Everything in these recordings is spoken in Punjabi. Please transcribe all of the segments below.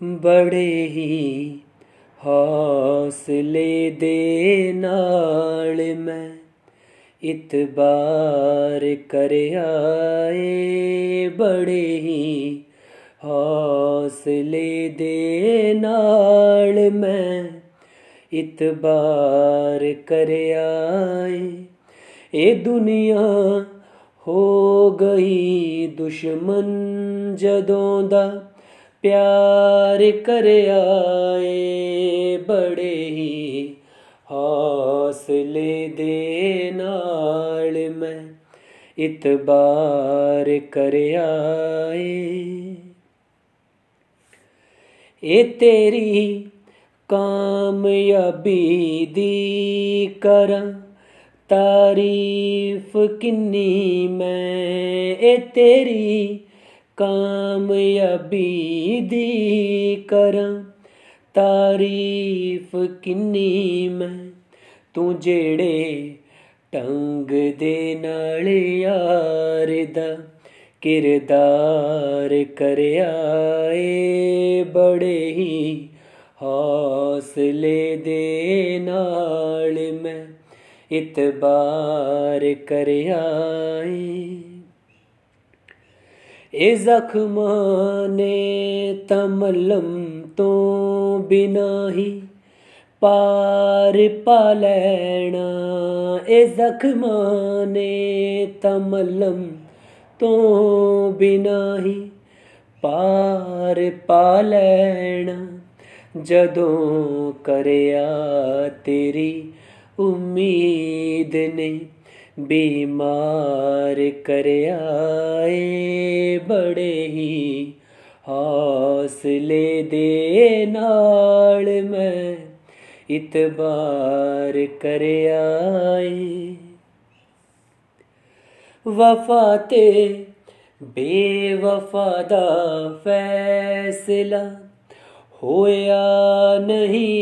ਬੜੇ ਹੀ ਹੌਸਲੇ ਦੇ ਨਾਲ ਮੈਂ ਇਤਬਾਰ ਕਰਿਆ ਏ ਬੜੇ ਹੀ ਹੌਸਲੇ ਦੇ ਨਾਲ ਮੈਂ ਇਤਬਾਰ ਕਰਿਆ ਏ ਇਹ ਦੁਨੀਆ ਹੋ ਗਈ ਦੁਸ਼ਮਨ ਜਦੋਂ ਦਾ ਪਿਆਰ ਕਰਿਆ ਏ ਬੜੇ ਹੀ ਹੌਸਲੇ ਦੇ ਨਾਲ ਮੈਂ ਇਤਬਾਰ ਕਰਿਆ ਏ ਇਹ ਤੇਰੀ ਕਾਮਯਾਬੀ ਦੀ ਕਰਾਂ, ਤਾਰੀਫ ਕਿੰਨੀ ਮੈਂ, ਇਹ ਤੇਰੀ ਕਾਮਯਾਬੀ ਦੀ ਕਰਾਂ। ਤਾਰੀਫ ਕਿੰਨੀ ਮੈਂ ਤੂੰ ਜਿਹੜੇ ਟੰਗ ਦੇ ਨਾਲ ਯਾਰ ਦਾ ਕਿਰਦਾਰ ਕਰਿਆ ਏ ਬੜੇ ਹੀ ਹੌਸਲੇ ਦੇ ਨਾਲ ਮੈਂ ਇਤਬਾਰ ਕਰਿਆ ਏ। ਇਹ ਜ਼ਖਮਾਂ ਨੇ ਤਮਲਮ ਤੋਂ ਬਿਨਾਹੀ ਪਾਰ ਪਾ ਲੈਣਾ। ਇਹ ਜ਼ਖਮਾਂ ਨੇ ਤਮਲਮ ਤੋਂ ਬਿਨਾ ਪਾਰ ਪਾ ਲੈਣਾ। ਜਦੋਂ ਕਰਿਆ ਤੇਰੀ ਉਮੀਦ ਨੇ ਬਿਮਾਰ ਕਰਿਆ ਏ ਬੜੇ ਹੀ ਹੌਸਲੇ ਦੇ ਨਾਲ ਮੈਂ ਇਤਬਾਰ ਕਰਿਆ ਏ ਵਫਾ ਤੇ ਬੇਵਫਾ ਦਾ ਫੈਸਲਾ ਹੋਇਆ ਨਹੀਂ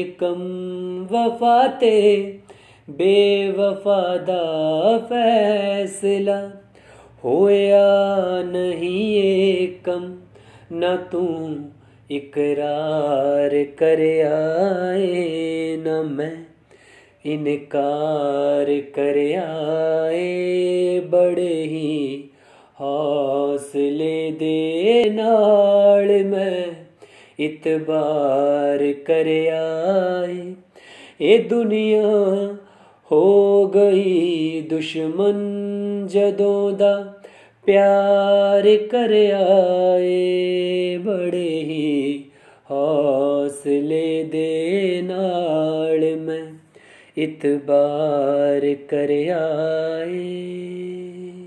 ਏਕਮ ਵਫਾ ਤੇ ਬੇਵਫਾ ਦਾ ਫੈਸਲਾ, ਹੋਇਆ ਨਹੀਂ ਏਕਮ, ਨਾ ਤੂੰ ਇਕਰਾਰ ਕਰਿਆ ਏ, ਨਾ ਮੈਂ ਇਨਕਾਰ ਕਰਿਆ ਏ। ਬੜੇ ਹੀ ਹੌਸਲੇ ਦੇ ਨਾਲ ਮੈਂ ਇਤਬਾਰ ਕਰਿਆ ਏ। ਇਹ ਦੁਨੀਆ ਹੋ ਗਈ ਦੁਸ਼ਮਨ ਜਦੋਂ ਦਾ ਪਿਆਰ ਕਰਿਆ ਏ ਬੜੇ ਹੀ ਹੌਸਲੇ ਦੇ ਨਾਲ ਮੈਂ ਇਤਬਾਰ ਕਰਿਆ ਏ